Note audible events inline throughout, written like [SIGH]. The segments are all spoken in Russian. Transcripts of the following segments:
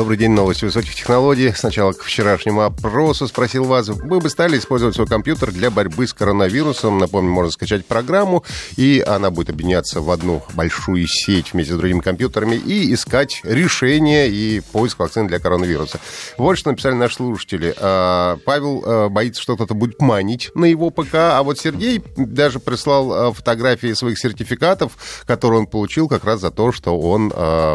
Добрый день, новости высоких технологий. Сначала к вчерашнему опросу спросил вас, вы бы стали использовать свой компьютер для борьбы с коронавирусом. Напомню, можно скачать программу, и она будет объединяться в одну большую сеть вместе с другими компьютерами и искать решение и поиск вакцин для коронавируса. Вот что написали наши слушатели. А, Павел а, боится, что кто-то будет манить на его ПК, а вот Сергей даже прислал а, фотографии своих сертификатов, которые он получил как раз за то, что он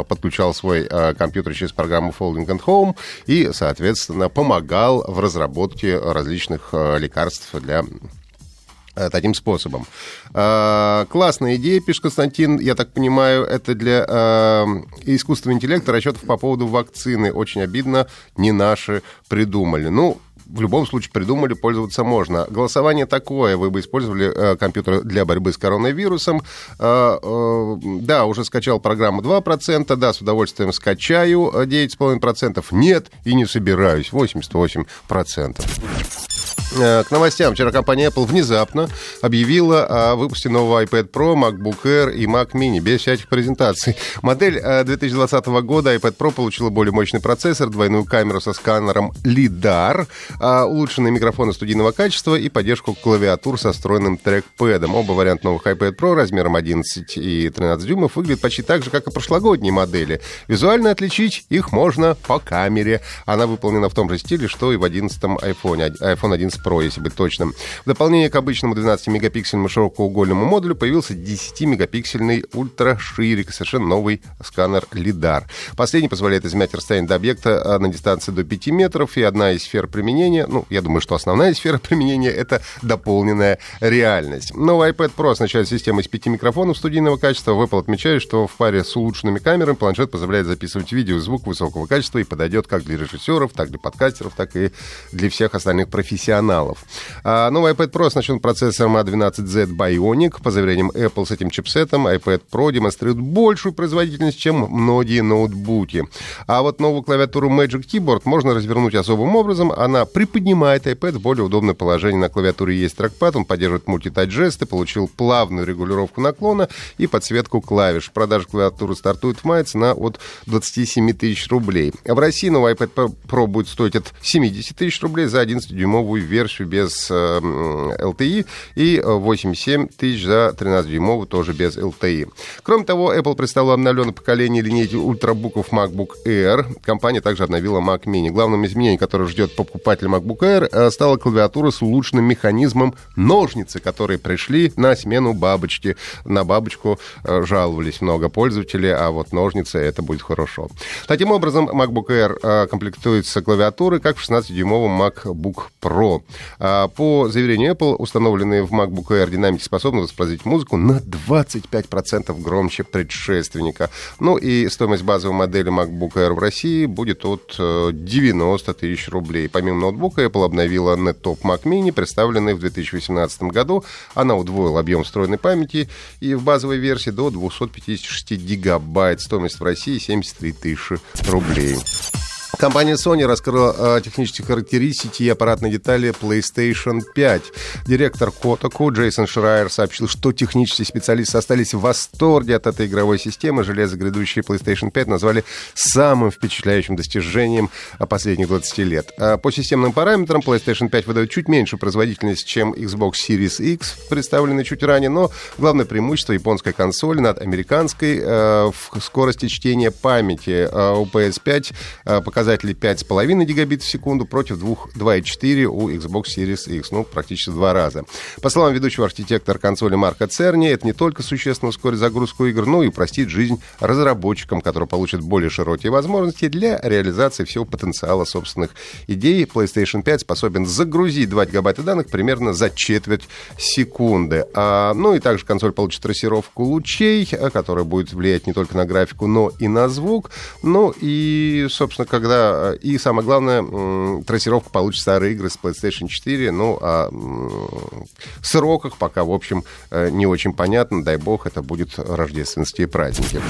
подключал свой компьютер через программу Folding and Home и, соответственно, помогал в разработке различных э, лекарств для э, таким способом. Э, классная идея, пишет Константин. Я так понимаю, это для искусственного интеллекта расчетов по поводу вакцины. Очень обидно, не наши придумали. Ну, в любом случае придумали, пользоваться можно. Голосование такое. Вы бы использовали э, компьютер для борьбы с коронавирусом. Э, э, да, уже скачал программу 2%. Да, с удовольствием скачаю 9,5%. Нет, и не собираюсь. 88%. Э, к новостям. Вчера компания Apple внезапно объявила о выпуске нового iPad Pro, MacBook Air и Mac Mini без всяких презентаций. Модель 2020 э, года iPad Pro получила более мощный процессор, двойную камеру со сканером LiDAR, а, улучшенные микрофоны студийного качества и поддержку клавиатур со встроенным трекпэдом. Оба варианта новых iPad Pro размером 11 и 13 дюймов выглядят почти так же, как и прошлогодние модели. Визуально отличить их можно по камере. Она выполнена в том же стиле, что и в 11 iPhone, iPhone 11 Pro, если быть точным. В дополнение к обычному 12-мегапиксельному широкоугольному модулю появился 10-мегапиксельный ультраширик, совершенно новый сканер LiDAR. Последний позволяет измерять расстояние до объекта а, на дистанции до 5 метров, и одна из сфер применения, ну, я думаю, что основная [LAUGHS] сфера применения — это дополненная реальность. Новый iPad Pro оснащает системой из пяти микрофонов студийного качества. Apple отмечает, что в паре с улучшенными камерами планшет позволяет записывать видео и звук высокого качества и подойдет как для режиссеров, так для подкастеров, так и для всех остальных профессионалов каналов. А новый iPad Pro оснащен процессором A12Z Bionic. По заверениям Apple с этим чипсетом iPad Pro демонстрирует большую производительность, чем многие ноутбуки. А вот новую клавиатуру Magic Keyboard можно развернуть особым образом. Она приподнимает iPad в более удобное положение. На клавиатуре есть трекпад, он поддерживает мультитач жесты, получил плавную регулировку наклона и подсветку клавиш. Продажа клавиатуры стартует в мае, цена от 27 тысяч рублей. В России новый iPad Pro будет стоить от 70 тысяч рублей за 11-дюймовую версию версию без э, LTE и 8,7 тысяч за 13-дюймовую тоже без LTE. Кроме того, Apple представила обновленное поколение линейки ультрабуков MacBook Air. Компания также обновила Mac Mini. Главным изменением, которое ждет покупатель MacBook Air, э, стала клавиатура с улучшенным механизмом ножницы, которые пришли на смену бабочки. На бабочку э, жаловались много пользователей, а вот ножницы это будет хорошо. Таким образом, MacBook Air комплектуется клавиатурой, как в 16-дюймовом MacBook Pro. А, по заверению Apple, установленные в MacBook Air динамики способны воспроизводить музыку на 25% громче предшественника. Ну и стоимость базовой модели MacBook Air в России будет от 90 э, тысяч рублей. Помимо ноутбука, Apple обновила NetTop Mac Mini, представленный в 2018 году. Она удвоила объем встроенной памяти и в базовой версии до 256 гигабайт. Стоимость в России 73 тысячи рублей. Компания Sony раскрыла э, технические характеристики и аппаратные детали PlayStation 5. Директор Kotaku Джейсон Шрайер сообщил, что технические специалисты остались в восторге от этой игровой системы. Железо грядущей PlayStation 5 назвали самым впечатляющим достижением последних 20 лет. А по системным параметрам PlayStation 5 выдает чуть меньше производительность, чем Xbox Series X, представленный чуть ранее, но главное преимущество японской консоли над американской в скорости чтения памяти. У PS5 э, показали показатели 5,5 гигабит в секунду против 2,4 у Xbox Series X, ну, практически в два раза. По словам ведущего архитектора консоли Марка Церни, это не только существенно ускорит загрузку игр, но и упростит жизнь разработчикам, которые получат более широкие возможности для реализации всего потенциала собственных идей. PlayStation 5 способен загрузить 2 гигабайта данных примерно за четверть секунды. А, ну и также консоль получит трассировку лучей, которая будет влиять не только на графику, но и на звук. Ну и, собственно, когда да, и самое главное, трассировка получит старые игры с PlayStation 4, ну, а сроках, пока, в общем, не очень понятно. Дай бог, это будет рождественские праздники.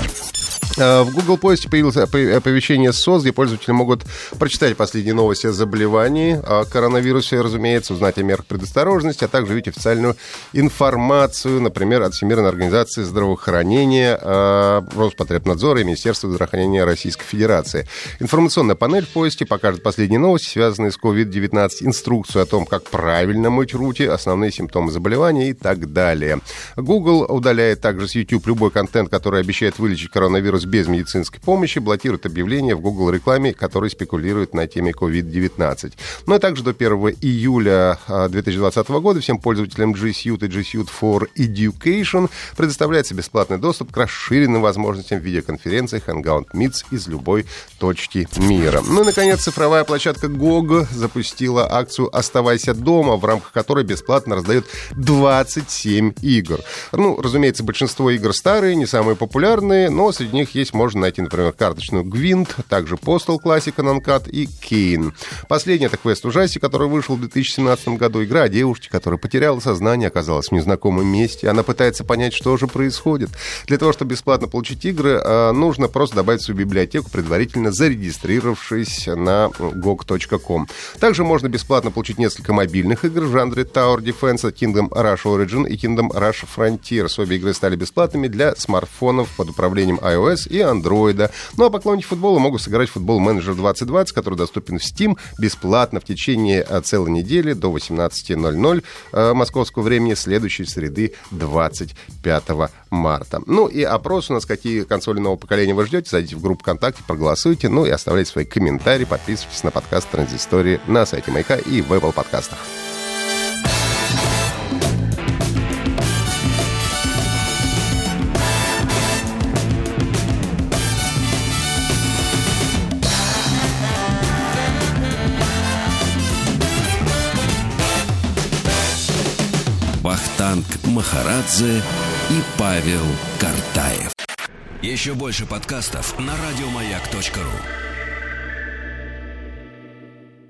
Э, в Google Поиске появилось оповещение СОС, где пользователи могут прочитать последние новости о заболевании, о коронавирусе, разумеется, узнать о мерах предосторожности, а также увидеть официальную информацию, например, от Всемирной организации здравоохранения, э, Роспотребнадзора и Министерства здравоохранения Российской Федерации. Информационная панель в поиске покажет последние новости, связанные с COVID-19, инструкцию о том, как правильно мыть руки, основные симптомы заболевания и так далее. Google удаляет также с YouTube любой контент, который обещает вылечить коронавирус без медицинской помощи, блокирует объявления в Google рекламе, которые спекулируют на теме COVID-19. Ну и также до 1 июля 2020 а, года всем пользователям G Suite и G Suite for Education предоставляется бесплатный доступ к расширенным возможностям видеоконференций Hangout Meets из любой точки мира. Ну и, наконец, цифровая площадка GOG запустила акцию «Оставайся дома», в рамках которой бесплатно раздает 27 игр. Ну, разумеется, большинство игр старые, не самые популярные, но среди них есть, можно найти, например, карточную Гвинт, также Postal Classic Uncut и Кейн. Последний это квест-ужастик, который вышел в 2017 году. Игра о девушке, которая потеряла сознание, оказалась в незнакомом месте. Она пытается понять, что же происходит. Для того, чтобы бесплатно получить игры, а, нужно просто добавить в свою библиотеку, предварительно зарегистрировавшись на gog.com. Также можно бесплатно получить несколько мобильных игр в жанре Tower Defense, Kingdom Rush Origin и Kingdom Rush Frontier. Обе игры стали бесплатными для смартфонов под управлением iOS и Android. Ну а поклонники футбола могут сыграть в футбол менеджер 2020, который доступен в Steam бесплатно в течение э, целой недели до 18.00 э, московского времени следующей среды 25 марта. Ну и опрос у нас, какие консоли нового поколения вы ждете. Зайдите в группу ВКонтакте, проголосуйте, ну и оставляйте свои комментарии, подписывайтесь на подкаст Транзистории на сайте Майка и в Apple подкастах. Вахтанг Махарадзе и Павел Картаев. Еще больше подкастов на радиомаяк.ру